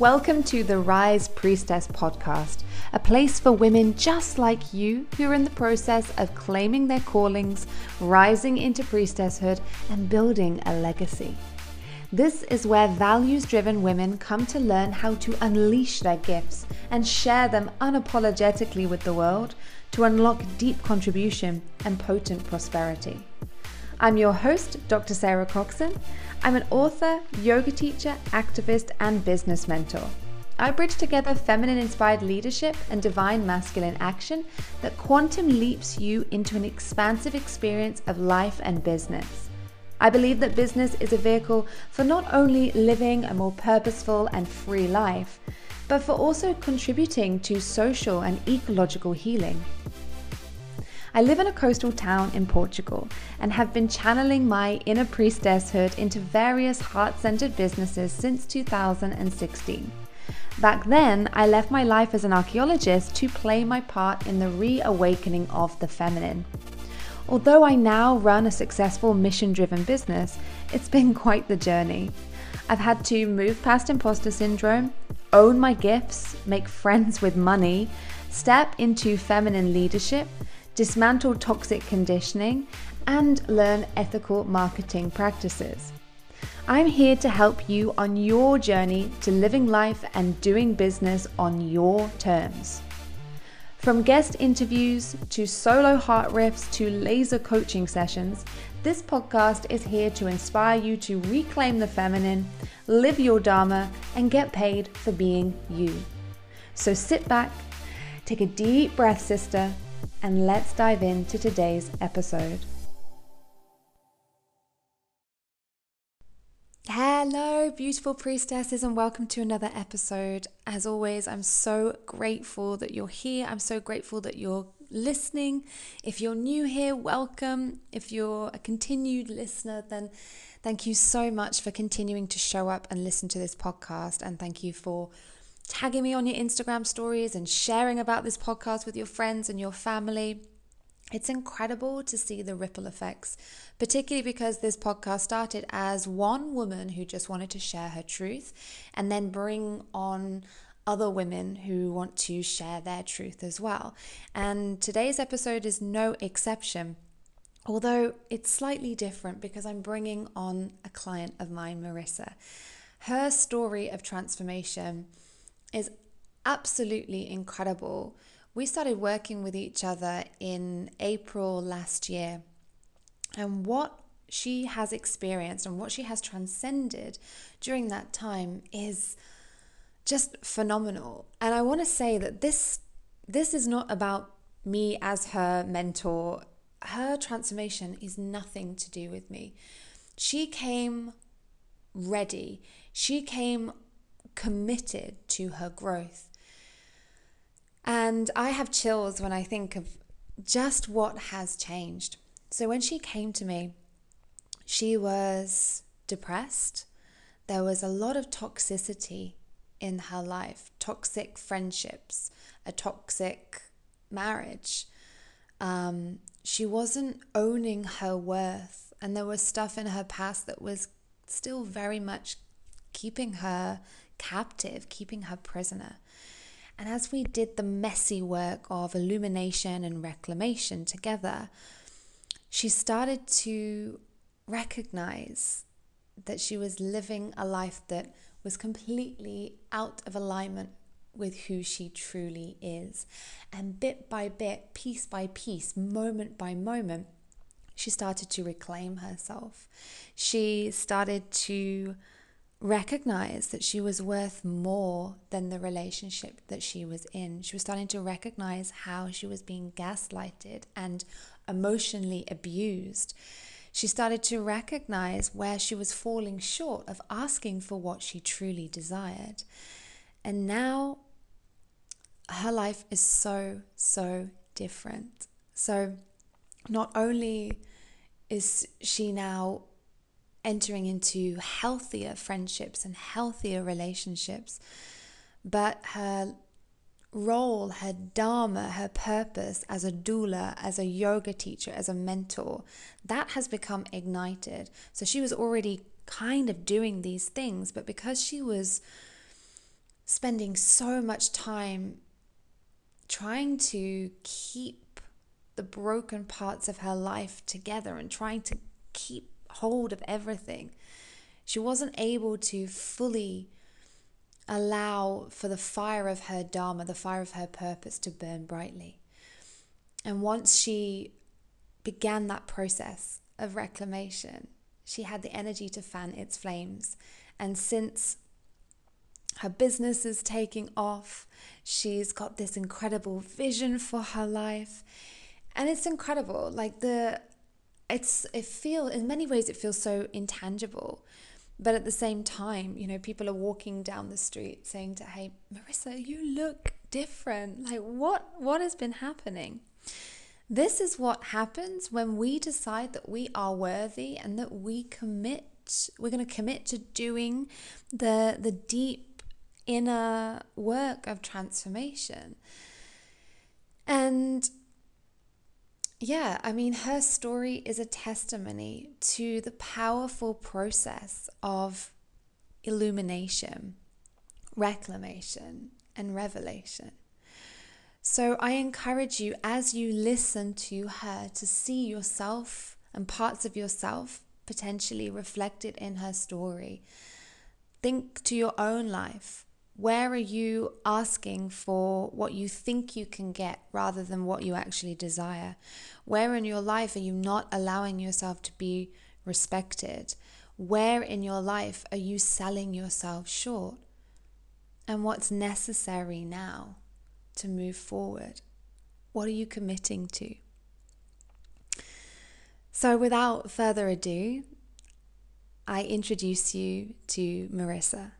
Welcome to the Rise Priestess podcast, a place for women just like you who are in the process of claiming their callings, rising into priestesshood, and building a legacy. This is where values driven women come to learn how to unleash their gifts and share them unapologetically with the world to unlock deep contribution and potent prosperity. I'm your host, Dr. Sarah Coxon. I'm an author, yoga teacher, activist, and business mentor. I bridge together feminine inspired leadership and divine masculine action that quantum leaps you into an expansive experience of life and business. I believe that business is a vehicle for not only living a more purposeful and free life, but for also contributing to social and ecological healing. I live in a coastal town in Portugal and have been channeling my inner priestesshood into various heart centered businesses since 2016. Back then, I left my life as an archaeologist to play my part in the reawakening of the feminine. Although I now run a successful mission driven business, it's been quite the journey. I've had to move past imposter syndrome, own my gifts, make friends with money, step into feminine leadership, dismantle toxic conditioning, and learn ethical marketing practices. I'm here to help you on your journey to living life and doing business on your terms. From guest interviews to solo heart riffs to laser coaching sessions, this podcast is here to inspire you to reclaim the feminine, live your Dharma, and get paid for being you. So sit back, take a deep breath, sister, and let's dive into today's episode. Hello, beautiful priestesses, and welcome to another episode. As always, I'm so grateful that you're here. I'm so grateful that you're listening. If you're new here, welcome. If you're a continued listener, then thank you so much for continuing to show up and listen to this podcast. And thank you for tagging me on your Instagram stories and sharing about this podcast with your friends and your family. It's incredible to see the ripple effects, particularly because this podcast started as one woman who just wanted to share her truth and then bring on other women who want to share their truth as well. And today's episode is no exception. Although it's slightly different because I'm bringing on a client of mine, Marissa. Her story of transformation is absolutely incredible. We started working with each other in April last year. And what she has experienced and what she has transcended during that time is just phenomenal. And I want to say that this this is not about me as her mentor. Her transformation is nothing to do with me. She came ready. She came committed to her growth. And I have chills when I think of just what has changed. So when she came to me, she was depressed. There was a lot of toxicity in her life toxic friendships, a toxic marriage. Um, she wasn't owning her worth, and there was stuff in her past that was still very much keeping her captive, keeping her prisoner. And as we did the messy work of illumination and reclamation together, she started to recognize that she was living a life that was completely out of alignment with who she truly is. And bit by bit, piece by piece, moment by moment, she started to reclaim herself. She started to recognize that she was worth more than the relationship that she was in. She was starting to recognize how she was being gaslighted and emotionally abused. She started to recognize where she was falling short of asking for what she truly desired. And now her life is so, so different. So not only is she now entering into healthier friendships and healthier relationships. But her role, her dharma, her purpose as a doula, as a yoga teacher, as a mentor, that has become ignited. So she was already kind of doing these things, but because she was spending so much time trying to keep the broken parts of her life together and trying to keep hold of everything. She wasn't able to fully allow for the fire of her Dharma, the fire of her purpose, to burn brightly. And once she began that process of reclamation, she had the energy to fan its flames. And since her business is taking off, she's got this incredible vision for her life. And it's incredible. Like the it's it feel in many ways it feels so intangible. But at the same time you know people are walking down the street saying to hey marissa you look different. Like what what has been happening? This is what happens when we decide that we are worthy and that we commit we're going to commit to doing the the deep inner work of transformation. And yeah, I mean, her story is a testimony to the powerful process of illumination, reclamation, and revelation. So I encourage you as you listen to her to see yourself and parts of yourself potentially reflected in her story. Think to your own life. Where are you asking for what you think you can get rather than what you actually desire? Where in your life are you not allowing yourself to be respected? Where in your life are you selling yourself short? And what's necessary now to move forward? What are you committing to? So, without further ado, I introduce you to Marissa.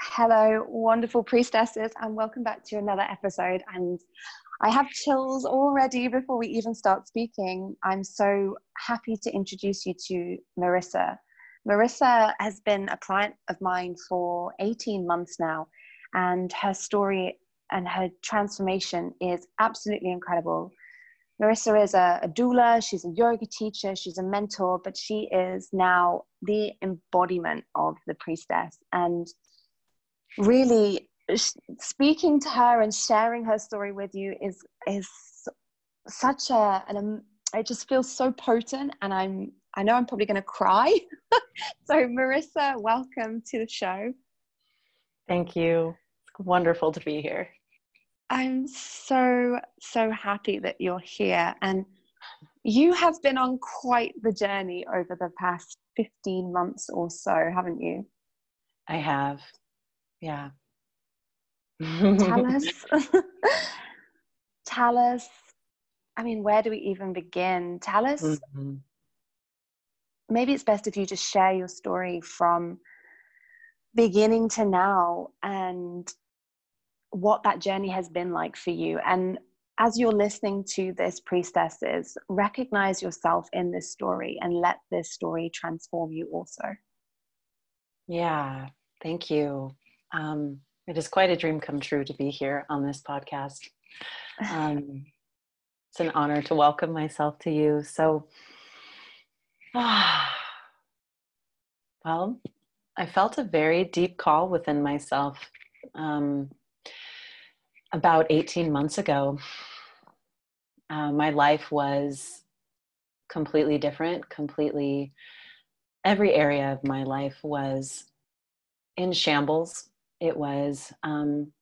Hello, wonderful priestesses, and welcome back to another episode. And I have chills already before we even start speaking. I'm so happy to introduce you to Marissa. Marissa has been a client of mine for 18 months now, and her story and her transformation is absolutely incredible. Marissa is a, a doula, she's a yoga teacher, she's a mentor, but she is now the embodiment of the priestess. And really speaking to her and sharing her story with you is is such a an um, it just feels so potent and i'm i know i'm probably going to cry. So marissa welcome to the show. Thank you. It's wonderful to be here. I'm so so happy that you're here and you have been on quite the journey over the past 15 months or so haven't you? I have yeah. tell us, tell us, I mean, where do we even begin? Tell us, mm-hmm. maybe it's best if you just share your story from beginning to now and what that journey has been like for you. And as you're listening to this, priestesses, recognize yourself in this story and let this story transform you also. Yeah, thank you. Um, it is quite a dream come true to be here on this podcast. Um, it's an honor to welcome myself to you. So, ah, well, I felt a very deep call within myself um, about 18 months ago. Uh, my life was completely different, completely, every area of my life was in shambles it was um,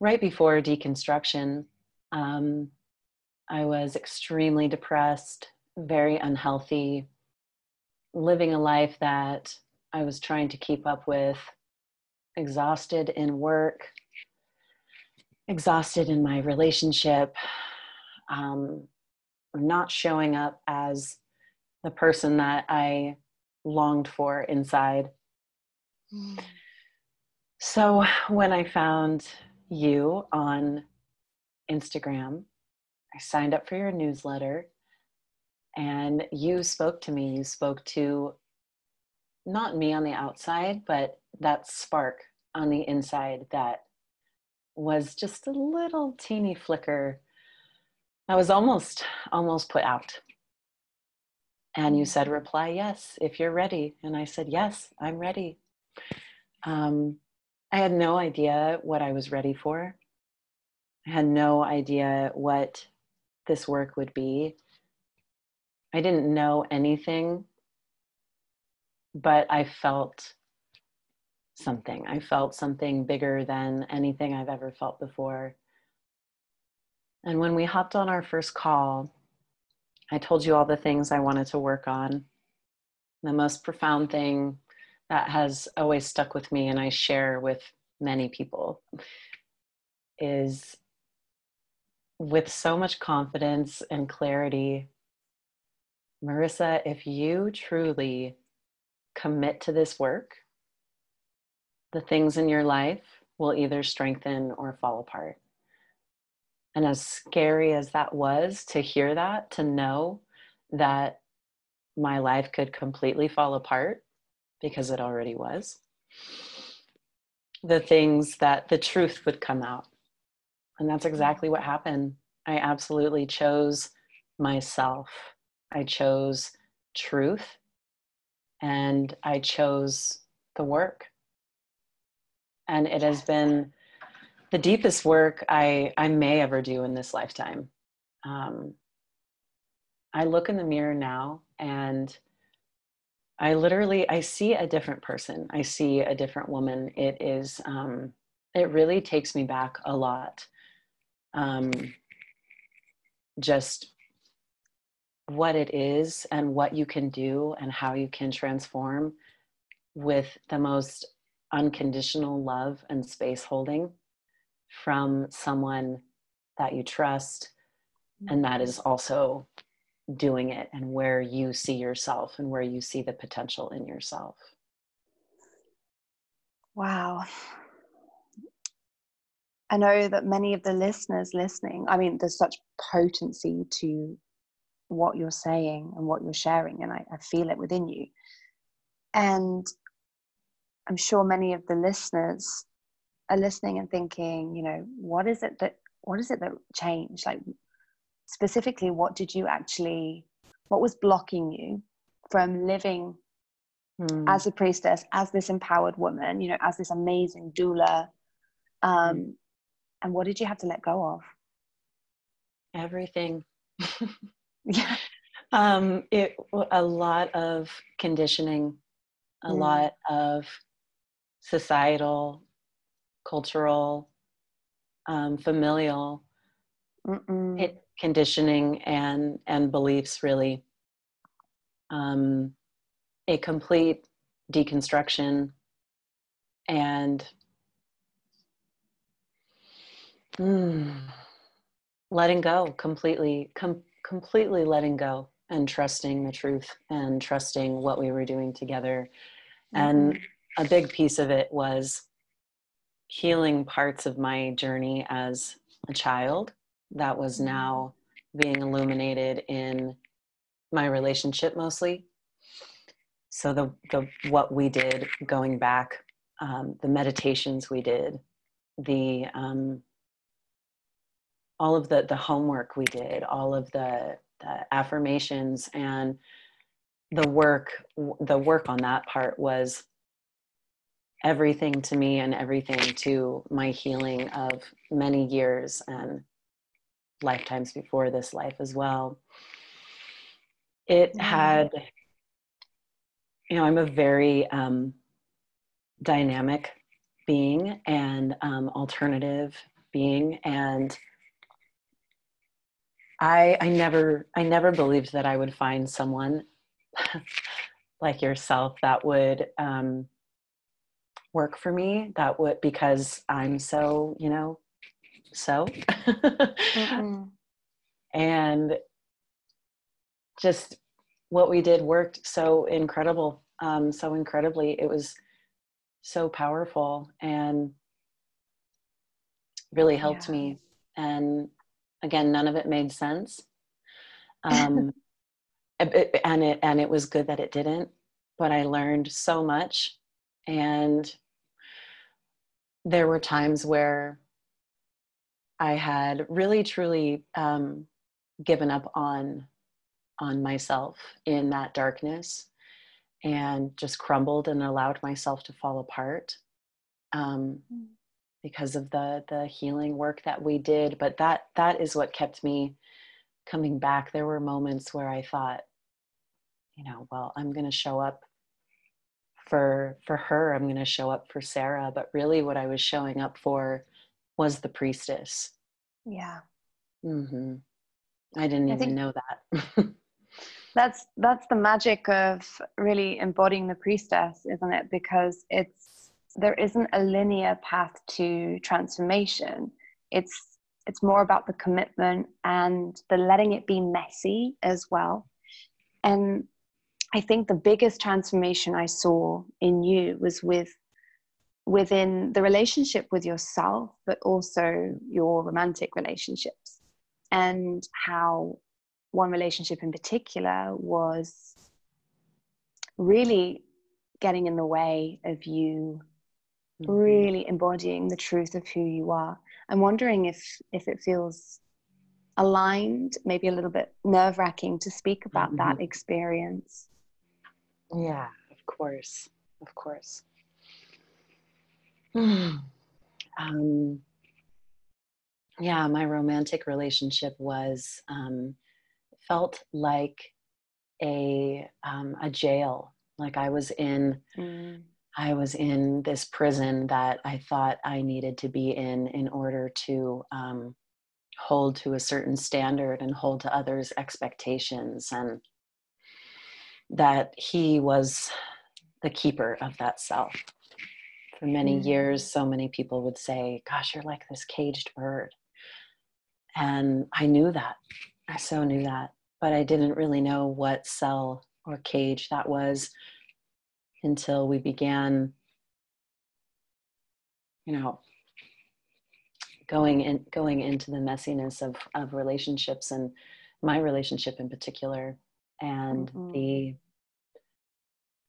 right before deconstruction. Um, I was extremely depressed, very unhealthy, living a life that I was trying to keep up with, exhausted in work, exhausted in my relationship, um, not showing up as the person that I longed for inside. Mm. So when I found you on Instagram, I signed up for your newsletter and you spoke to me. You spoke to not me on the outside, but that spark on the inside that was just a little teeny flicker. I was almost, almost put out. And you said, reply yes if you're ready. And I said, yes, I'm ready. Um, I had no idea what I was ready for. I had no idea what this work would be. I didn't know anything, but I felt something. I felt something bigger than anything I've ever felt before. And when we hopped on our first call, I told you all the things I wanted to work on. The most profound thing that has always stuck with me, and I share with many people, is with so much confidence and clarity Marissa, if you truly commit to this work, the things in your life will either strengthen or fall apart. And as scary as that was to hear that, to know that my life could completely fall apart because it already was, the things that the truth would come out. And that's exactly what happened. I absolutely chose myself I chose truth and I chose the work. And it has been the deepest work I, I may ever do in this lifetime. Um, I look in the mirror now and I literally I see a different person. I see a different woman. It is um, it really takes me back a lot. Um, just what it is and what you can do and how you can transform with the most unconditional love and space holding from someone that you trust and that is also doing it and where you see yourself and where you see the potential in yourself. Wow. I know that many of the listeners listening, I mean, there's such potency to what you're saying and what you're sharing, and I, I feel it within you. And I'm sure many of the listeners are listening and thinking, you know, what is it that what is it that changed? Like specifically, what did you actually what was blocking you from living hmm. as a priestess, as this empowered woman, you know, as this amazing doula? Um, hmm. and what did you have to let go of? Everything. Yeah. Um, it a lot of conditioning, a mm. lot of societal, cultural, um, familial it, conditioning and and beliefs. Really, um, a complete deconstruction and mm, letting go completely. Com- completely letting go and trusting the truth and trusting what we were doing together. Mm-hmm. And a big piece of it was healing parts of my journey as a child that was now being illuminated in my relationship mostly. So the the what we did going back, um, the meditations we did, the um, all of the the homework we did all of the, the affirmations and the work the work on that part was everything to me and everything to my healing of many years and lifetimes before this life as well it had you know i'm a very um, dynamic being and um, alternative being and I I never I never believed that I would find someone like yourself that would um, work for me. That would because I'm so you know so mm-hmm. and just what we did worked so incredible um, so incredibly. It was so powerful and really helped yeah. me and again none of it made sense. Um, and it and it was good that it didn't but i learned so much. And there were times where i had really truly um, given up on on myself in that darkness and just crumbled and allowed myself to fall apart um, mm. because of the the healing work that we did. But that that is what kept me coming back. There were moments where I thought, you know, well, I'm going to show up for for her. I'm going to show up for Sarah. But really, what I was showing up for was the priestess. Yeah. Mm-hmm. I didn't I even know that. that's that's the magic of really embodying the priestess isn't it because it's there isn't a linear path to transformation it's it's more about the commitment and the letting it be messy as well and i think the biggest transformation i saw in you was with within the relationship with yourself but also your romantic relationships and how one relationship in particular was really getting in the way of you mm-hmm. really embodying the truth of who you are i'm wondering if if it feels aligned maybe a little bit nerve wracking to speak about mm-hmm. that experience yeah of course of course um, yeah my romantic relationship was um, felt like a um, a jail. Like I was in mm. I was in this prison that I thought I needed to be in in order to um, hold to a certain standard and hold to others' expectations, and that he was the keeper of that self. For many mm. years, so many people would say, Gosh, you're like this caged bird. And I knew that. I so knew that but I didn't really know what cell or cage that was until we began, you know, going in going into the messiness of of relationships and my relationship in particular and mm-hmm. the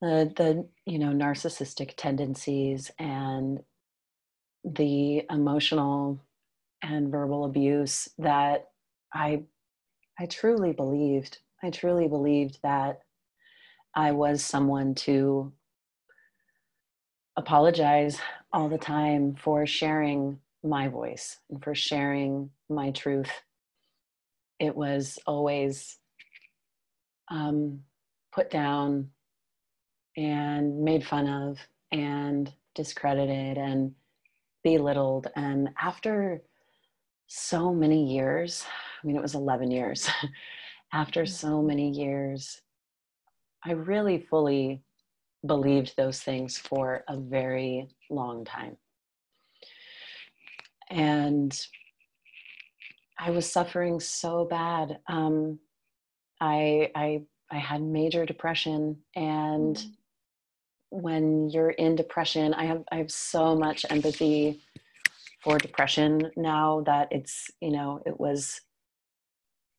the the you know narcissistic tendencies and the emotional and verbal abuse that I I truly believed, I truly believed that I was someone to apologize all the time for sharing my voice and for sharing my truth. It was always um, put down and made fun of and discredited and belittled. And after so many years, I mean, it was 11 years. After so mm-hmm. many years, I really fully believed those things for a very long time. And I was suffering so bad. Um, I, I, I had major depression, and mm-hmm. When you're in depression, I have I have so much empathy for depression now that it's you know it was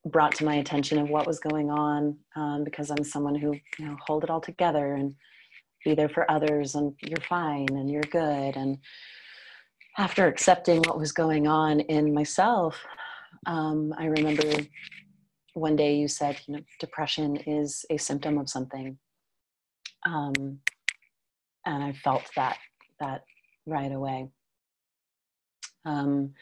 brought to my attention of what was going on um, because I'm someone who you know hold it all together and be there for others and you're fine and you're good. And after accepting what was going on in myself um, I remember one day you said you know depression is a symptom of something. Um, and I felt that that right away. Um,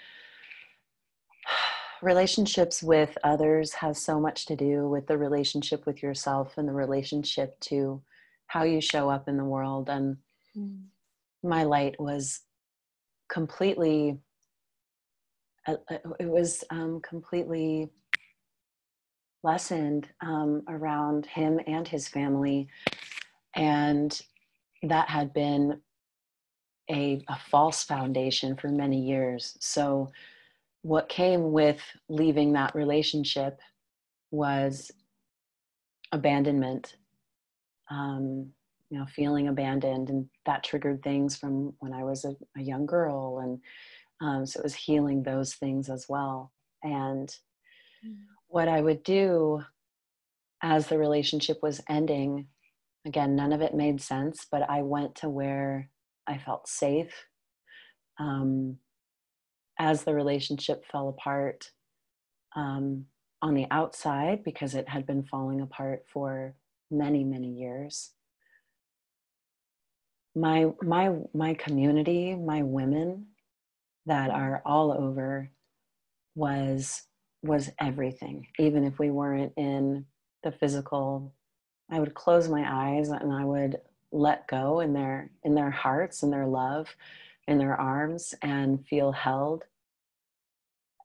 relationships with others has so much to do with the relationship with yourself and the relationship to how you show up in the world. And mm. my light was completely uh, uh, it was um, completely lessened um, around him and his family. And that had been a, a false foundation for many years so what came with leaving that relationship was abandonment um, you know feeling abandoned and that triggered things from when i was a, a young girl and um, so it was healing those things as well and mm. what i would do as the relationship was ending again none of it made sense but i went to where i felt safe um, as the relationship fell apart um, on the outside because it had been falling apart for many, many years, my my my community my women that are all over was was everything even if we weren't in the physical i would close my eyes and i would let go in their in their hearts and their love in their arms and feel held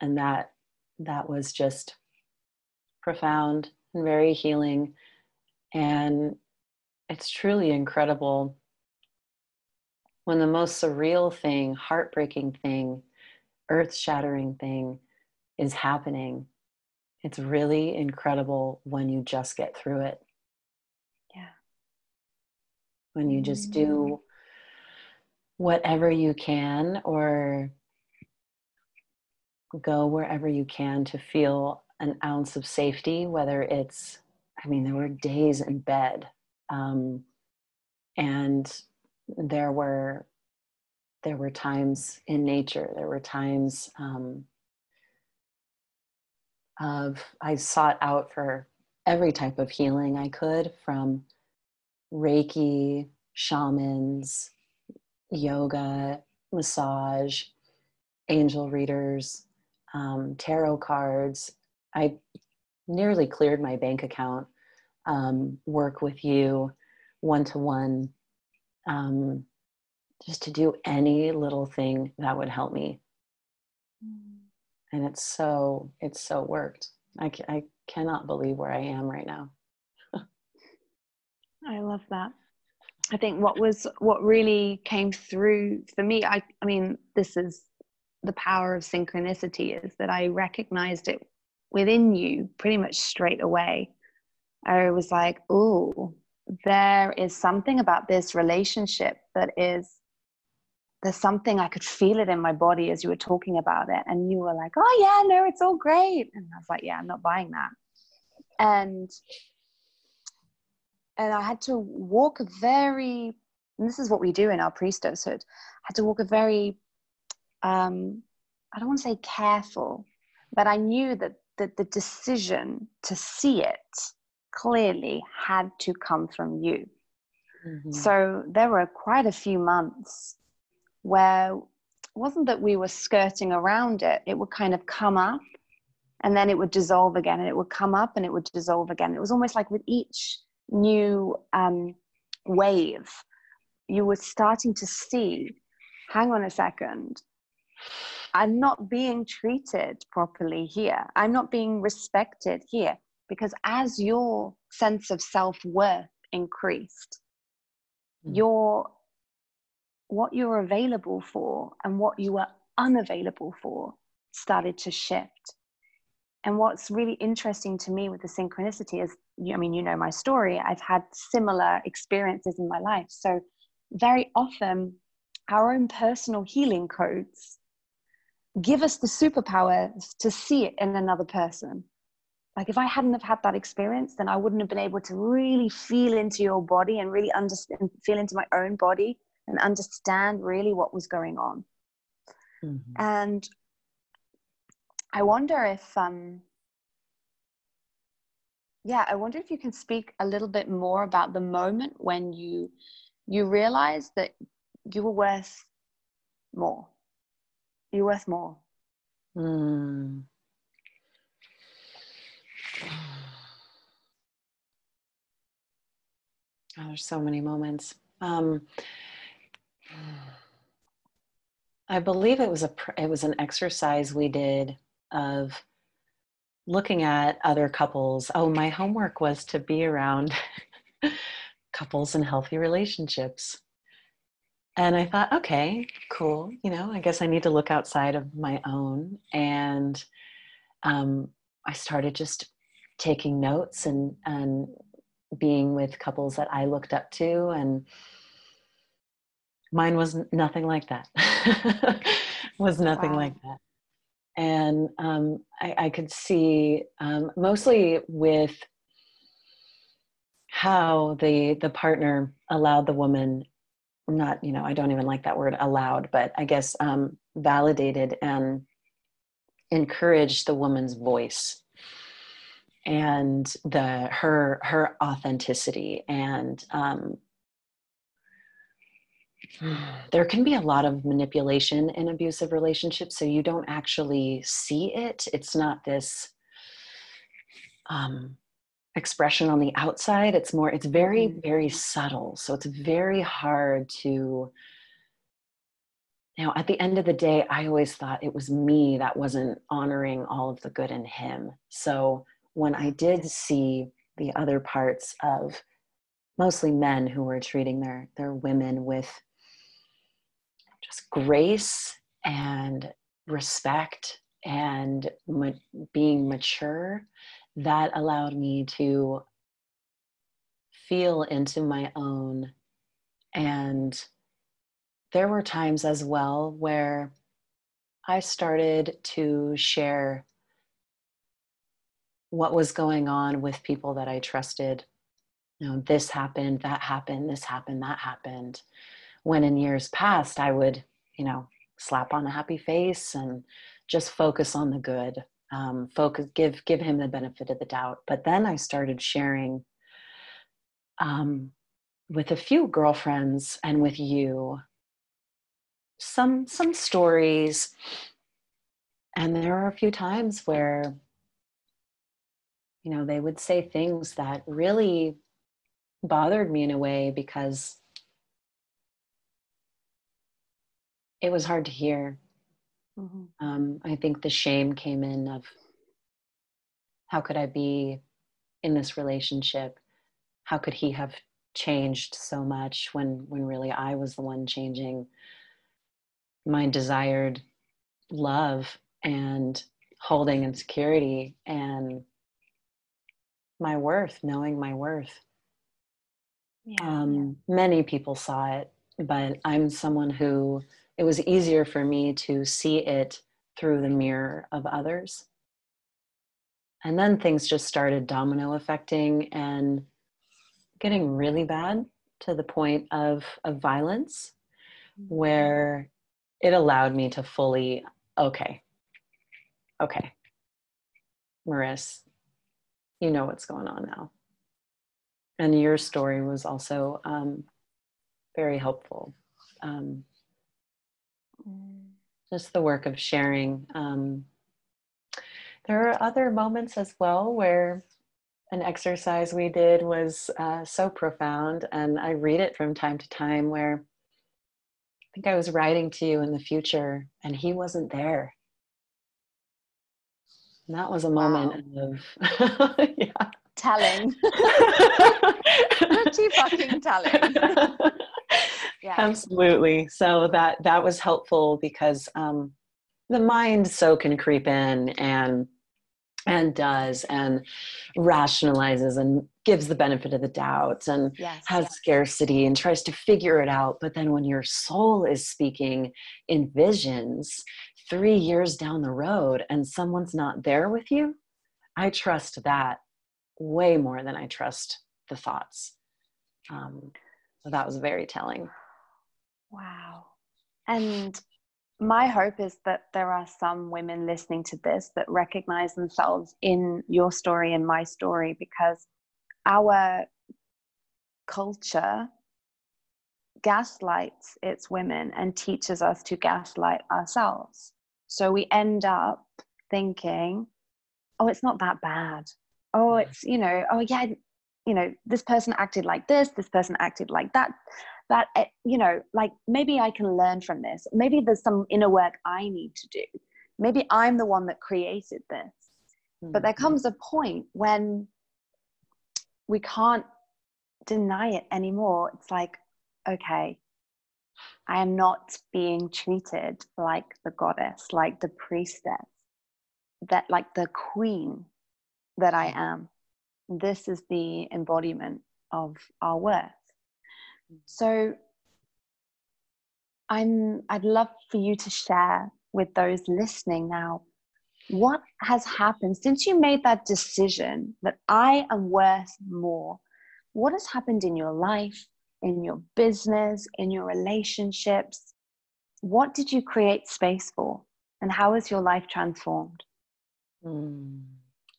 and that that was just profound and very healing and it's truly incredible when the most surreal thing, heartbreaking thing, earth shattering thing is happening. It's really incredible when you just get through it. When you just do mm-hmm. whatever you can or go wherever you can to feel an ounce of safety, whether it's, I mean, there were days in bed. Um, and there were there were times in nature there were times um, of i sought out for every type of healing i could from reiki shamans yoga massage angel readers um, tarot cards i nearly cleared my bank account um, work with you one to one um, just to do any little thing that would help me. Mm. And it's so, it's so worked. I, I cannot believe where I am right now. I love that. I think what was what really came through for me, I, I mean, this is the power of synchronicity is that I recognized it within you pretty much straight away. I was like, oh, there is something about this relationship that is there's something I could feel it in my body as you were talking about it. And you were like, oh, yeah, no, it's all great. And I was like, yeah, I'm not buying that. And and I had to walk a very, and this is what we do in our priestesshood, I had to walk a very, um, I don't want to say careful, but I knew that, that the decision to see it clearly had to come from you. Mm-hmm. So there were quite a few months where it wasn't that we were skirting around it, it would kind of come up and then it would dissolve again and it would come up and it would dissolve again. It was almost like with each new um, wave, you were starting to see hang on a second, I'm not being treated properly here. I'm not being respected here because as your sense of self-worth increased mm. your what you're available for and what you were unavailable for started to shift and what's really interesting to me with the synchronicity is i mean you know my story i've had similar experiences in my life. So very often our own personal healing codes give us the superpower to see it in another person. Like if i hadn't have had that experience then i wouldn't have been able to really feel into your body and really understand feel into my own body and understand really what was going on. Mm-hmm. and i wonder if um yeah i wonder if you can speak a little bit more about the moment when you you realized that you were worth more you're worth more mm. Oh, there's so many moments. Um, I believe it was a it was an exercise we did of looking at other couples. Oh, my homework was to be around couples in healthy relationships. And I thought, okay, cool. You know, I guess I need to look outside of my own. And um, I started just taking notes and and being with couples that I looked up to and mine was nothing like that was nothing wow. like that and um, I, I, could see um, mostly with how the the partner allowed the woman not you know i don't even like that word allowed but i guess um, validated and encouraged the woman's voice and the her her authenticity and um, there can be a lot of manipulation in abusive relationships so you don't actually see it. It's not this um, expression on the outside. It's more it's very mm-hmm. very subtle so it's very hard to now at the end of the day i always thought it was me that wasn't honoring all of the good in him. So when i did see the other parts of mostly men who were treating their their women with just grace and respect and ma- being mature that allowed me to feel into my own. And there were times as well where i started to share what was going on with people that i trusted. You know this happened that happened this happened that happened when in years past i would you know slap on a happy face and just focus on the good um, focus give give him the benefit of the doubt. But then i started sharing um, with a few girlfriends and with you some some stories. And there are a few times where you know they would say things that really bothered me in a way because it was hard to hear Mm-hmm. Um, I think the shame came in of how could I be in this relationship? How could he have changed so much when when really I was the one changing my desired love and holding insecurity and my worth, knowing my worth. Yeah, um, yeah. Many people saw it, but I'm someone who it was easier for me to see it through the mirror of others. And then things just started domino affecting and getting really bad to the point of, of violence, where it allowed me to fully, okay, okay, Maris, you know what's going on now. And your story was also um, very helpful. Um, just the work of sharing. Um, there are other moments as well where an exercise we did was uh, so profound, and I read it from time to time where I think I was writing to you in the future and he wasn't there. And that was a moment wow. of, yeah. Telling. Pretty fucking telling yeah. absolutely so that that was helpful because um, the mind so can creep in and and does and rationalizes and gives the benefit of the doubt and yes, has yes. scarcity and tries to figure it out but then when your soul is speaking in visions three years down the road and someone's not there with you i trust that way more than i trust the thoughts um, so that was very telling Wow. And my hope is that there are some women listening to this that recognize themselves in your story and my story because our culture gaslights its women and teaches us to gaslight ourselves. So we end up thinking, oh, it's not that bad. Oh, mm-hmm. it's, you know, oh, yeah, you know, this person acted like this, this person acted like that that eh, you know like maybe i can learn from this. Maybe there's some inner work i need to do. Maybe i'm the one that created this. Mm-hmm. but there mm-hmm. comes a point when we can't deny it anymore. It's like okay i am not being treated like the goddess like the priestess that like the queen that i am. This is the embodiment of our worth so I'm I'd love for you to share with those listening now what has happened since you made that decision that I am worth more. What has happened in your life, in your business, in your relationships? What did you create space for? And how has your life transformed? Mm,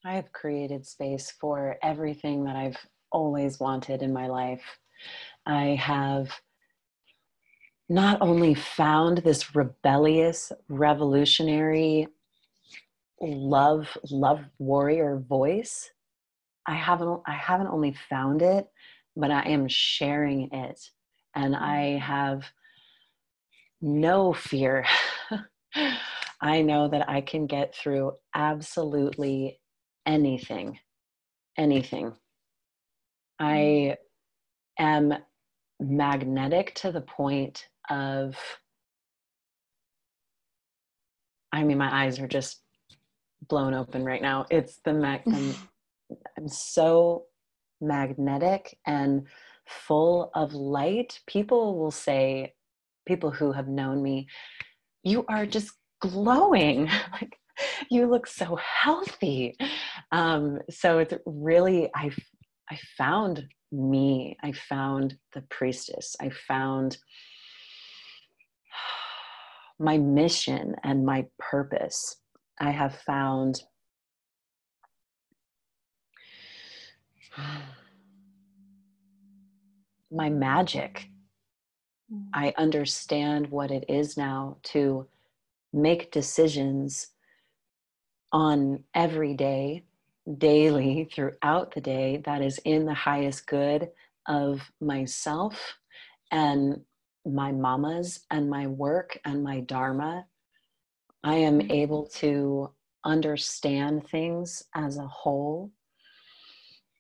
I have created space for everything that I've always wanted in my life. I have not only found this rebellious, revolutionary, love, love warrior voice, I haven't I haven't only found it, but I am sharing it. And I have no fear. I know that I can get through absolutely anything. Anything. I am magnetic to the point of, I mean, my eyes are just blown open right now. It's the mag, I'm, I'm so magnetic and full of light. People will say, people who have known me, you are just glowing. like you look so healthy. Um, so it's really, I, I found me. I found the priestess. I found my mission and my purpose. I have found my magic. Mm. I understand what it is now to make decisions on every day, daily, throughout the day, that is in the highest good of myself and my mamas and my work and my dharma. I am mm. able to understand things as a whole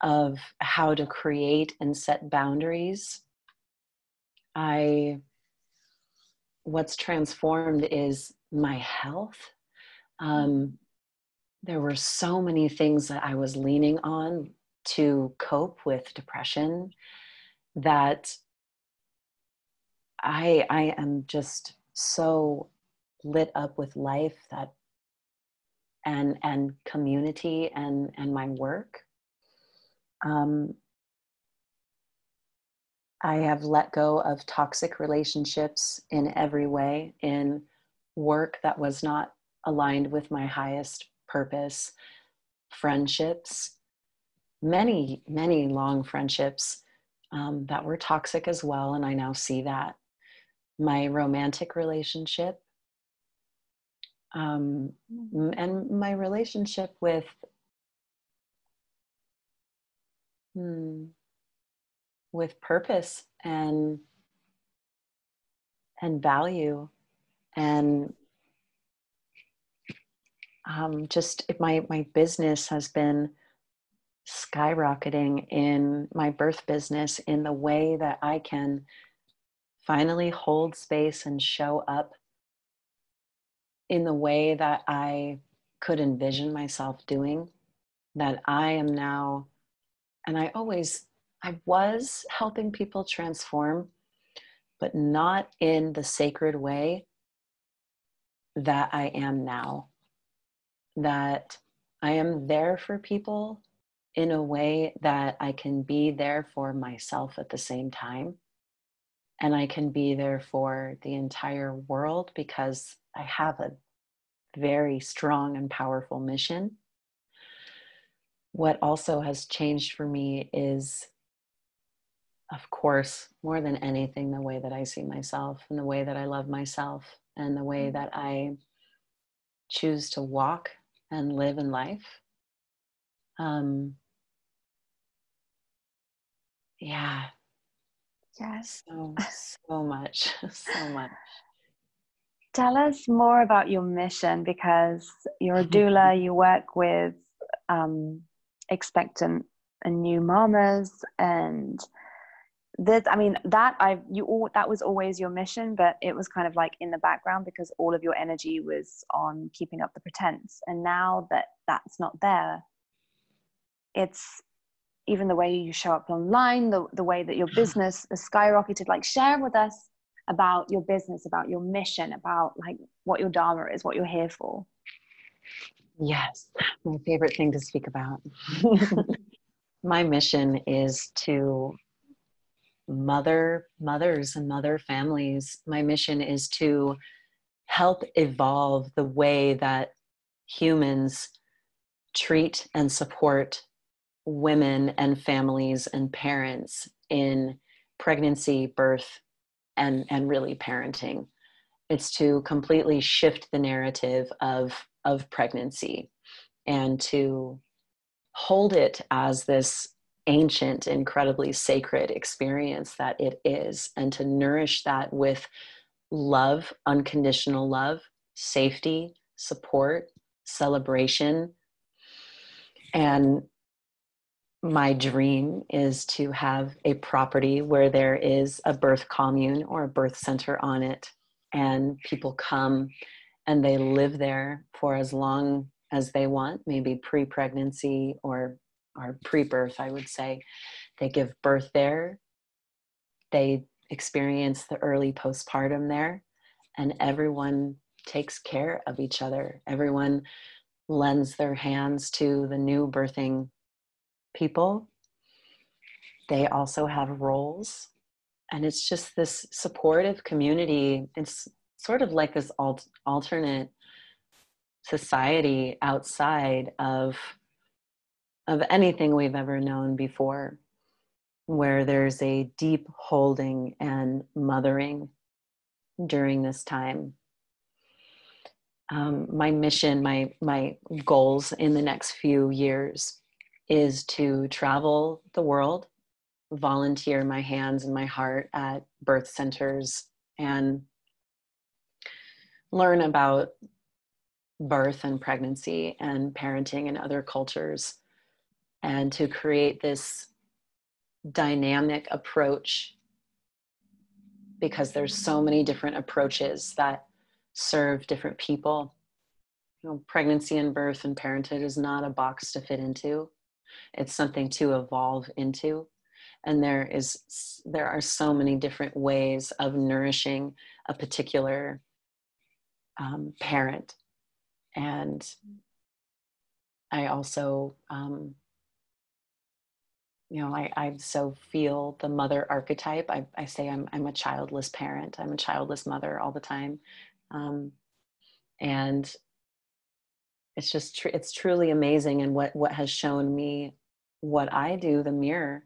of how to create and set boundaries. I what's transformed is my health. Um, there were so many things that I was leaning on to cope with depression that I I am just so lit up with life that and and community and and my work. Um, I have let go of toxic relationships in every way, in work that was not aligned with my highest purpose, friendships, many, many long friendships um, that were toxic as well. And I now see that. My romantic relationship, um, and my relationship with hmm, with purpose and and value and um, just my my business has been skyrocketing in my birth business in the way that I can finally hold space and show up in the way that I could envision myself doing that I am now and I always, I was helping people transform, but not in the sacred way that I am now. That I am there for people in a way that I can be there for myself at the same time. And I can be there for the entire world because I have a very strong and powerful mission what also has changed for me is of course more than anything the way that i see myself and the way that i love myself and the way mm-hmm. that i choose to walk and live in life. Um yeah. Yes. So so much so much. Tell us more about your mission because you're a doula you work with um, expectant and new mamas and that i mean that i you all that was always your mission but it was kind of like in the background because all of your energy was on keeping up the pretense. And now that that's not there it's even the way you show up online the, the way that your hmm. business has skyrocketed like share with us about your business about your mission about like what your dharma is what you're here for. Yes, my favorite thing to speak about. my mission is to mother mothers and mother families. My mission is to help evolve the way that humans treat and support women and families and parents in pregnancy, birth, and and really parenting it's to completely shift the narrative of of pregnancy and to hold it as this ancient incredibly sacred experience that it is and to nourish that with love unconditional love safety support celebration. And my dream is to have a property where there is a birth commune or a birth center on it and people come and they live there for as long as they want maybe pre-pregnancy or or pre-birth i would say. They give birth there. They experience the early postpartum there. And everyone takes care of each other. Everyone lends their hands to the new birthing people. They also have roles. And it's just this supportive community. It's sort of like this alt- alternate society outside of of anything we've ever known before where there's a deep holding and mothering during this time. Um, my mission my my goals in the next few years is to travel the world volunteer my hands and my heart at birth centers and learn about birth and pregnancy and parenting in other cultures and to create this dynamic approach because there's so many different approaches that serve different people. You know pregnancy and birth and parenthood is not a box to fit into. It's something to evolve into. And there is there are so many different ways of nourishing a particular um, parent. And i also um, you know I, I so feel the mother archetype I, I say I'm, I'm a childless parent i'm a childless mother all the time um, and it's just tr- it's truly amazing and what what has shown me what i do the mirror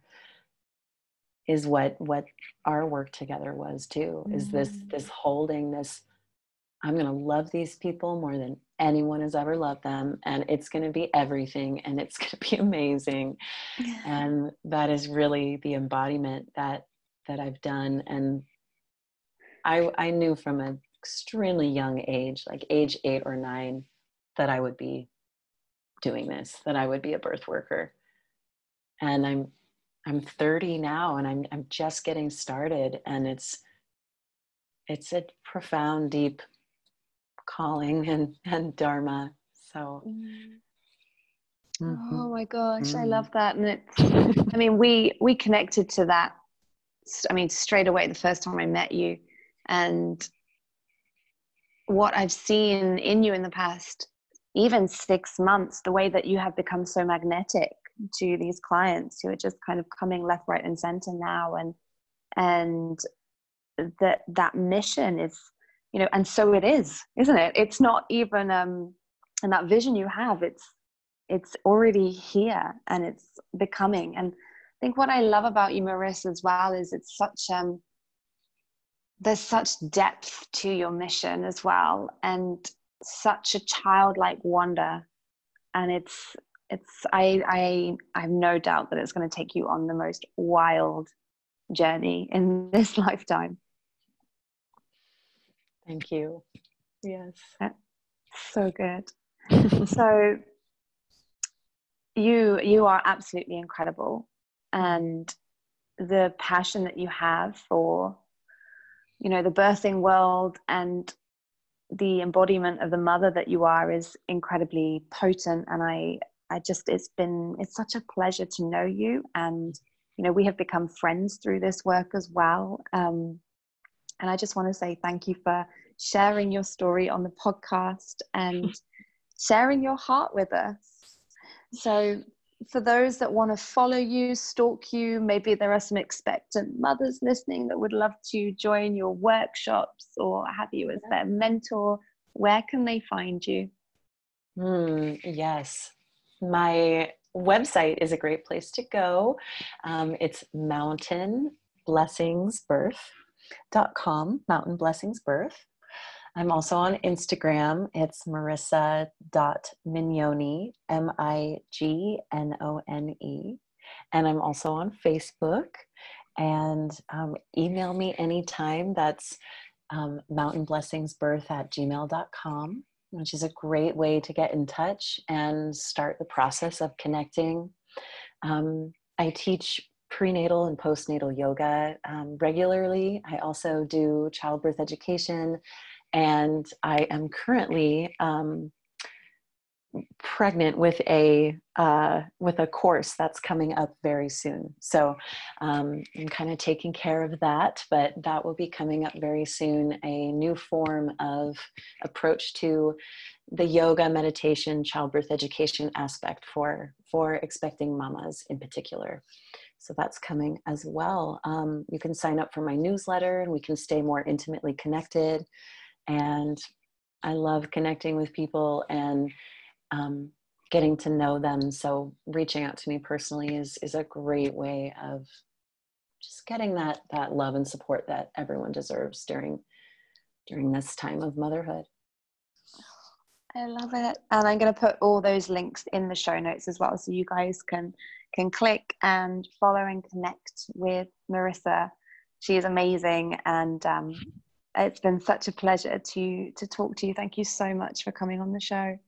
is what what our work together was too mm-hmm. is this mm-hmm. this holding this i'm going to love these people more than anyone has ever loved them and it's going to be everything and it's going to be amazing. And that is really the embodiment that that i've done and i i knew from an extremely young age like age 8 or 9 that i would be doing this that i would be a birth worker. And i'm I'm 30 now and I'm I'm just getting started and it's it's a profound deep calling and and dharma. So mm-hmm. oh my gosh mm-hmm. I love that. And it's I mean we we connected to that I mean straight away the first time I met you. And what I've seen in you in the past even 6 months the way that you have become so magnetic to these clients who are just kind of coming left right and center now. And and that that mission is you know and so it is isn't it? It's not even um and that vision you have it's it's already here and it's becoming. And i think what i love about you marissa as well is it's such um there's such depth to your mission as well and such a childlike wonder. And it's it's I I I have no doubt that it's going to take you on the most wild journey in this lifetime. Thank you. Yes. so good. so you you are absolutely incredible and the passion that you have for you know the birthing world and the embodiment of the mother that you are is incredibly potent and i I just it's been it's such a pleasure to know you, and you know we have become friends through this work as well. Um, and I just want to say thank you for sharing your story on the podcast and sharing your heart with us. So for those that want to follow you, stalk you, maybe there are some expectant mothers listening that would love to join your workshops or have you as their mentor, where can they find you? Mm, yes my website is a great place to go. Um, it's Mountain Blessings Birth. Com, Mountain Blessings Birth. I'm also on Instagram. It's marissa.mignone, M I G N O N E. And I'm also on Facebook. And um, email me anytime. That's um, mountainblessingsbirth at gmail.com, which is a great way to get in touch and start the process of connecting. Um, I teach prenatal and postnatal yoga um, regularly. I also do childbirth education and I am currently um, pregnant with a uh, with a course that's coming up very soon. So um, I'm kind of taking care of that, but that will be coming up very soon. A new form of approach to the yoga, meditation, childbirth education aspect for for expecting mamas in particular. So that's coming as well. Um, you can sign up for my newsletter, and we can stay more intimately connected and I love connecting with people and um, getting to know them. So reaching out to me personally is is a great way of just getting that that love and support that everyone deserves during during this time of motherhood. I love it, and I'm going to put all those links in the show notes as well, so you guys can can click and follow and connect with Marissa. She is amazing, and um, it's been such a pleasure to to talk to you. Thank you so much for coming on the show.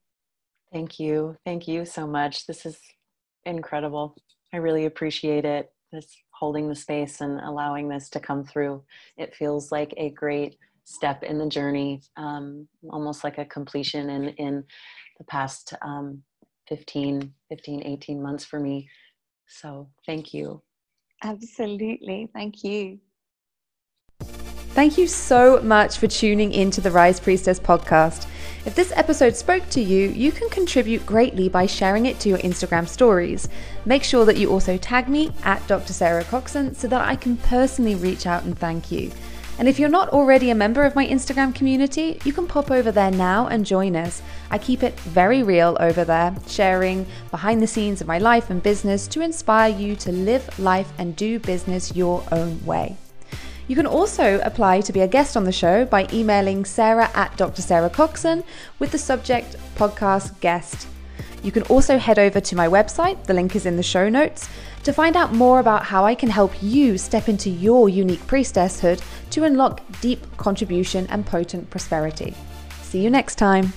Thank you. Thank you so much. This is incredible. I really appreciate it. This holding the space and allowing this to come through. It feels like a great step in the journey, um, almost like a completion in, in the past um, 15, 15, 18 months for me. So thank you. Absolutely. Thank you. Thank you so much for tuning in to the Rise Priestess podcast. If this episode spoke to you, you can contribute greatly by sharing it to your Instagram stories. Make sure that you also tag me at Dr. Sarah Coxon so that I can personally reach out and thank you. And if you're not already a member of my Instagram community, you can pop over there now and join us. I keep it very real over there, sharing behind the scenes of my life and business to inspire you to live life and do business your own way. You can also apply to be a guest on the show by emailing sarah at Dr. Sarah Coxon with the subject podcast guest. You can also head over to my website, the link is in the show notes, to find out more about how I can help you step into your unique priestesshood to unlock deep contribution and potent prosperity. See you next time.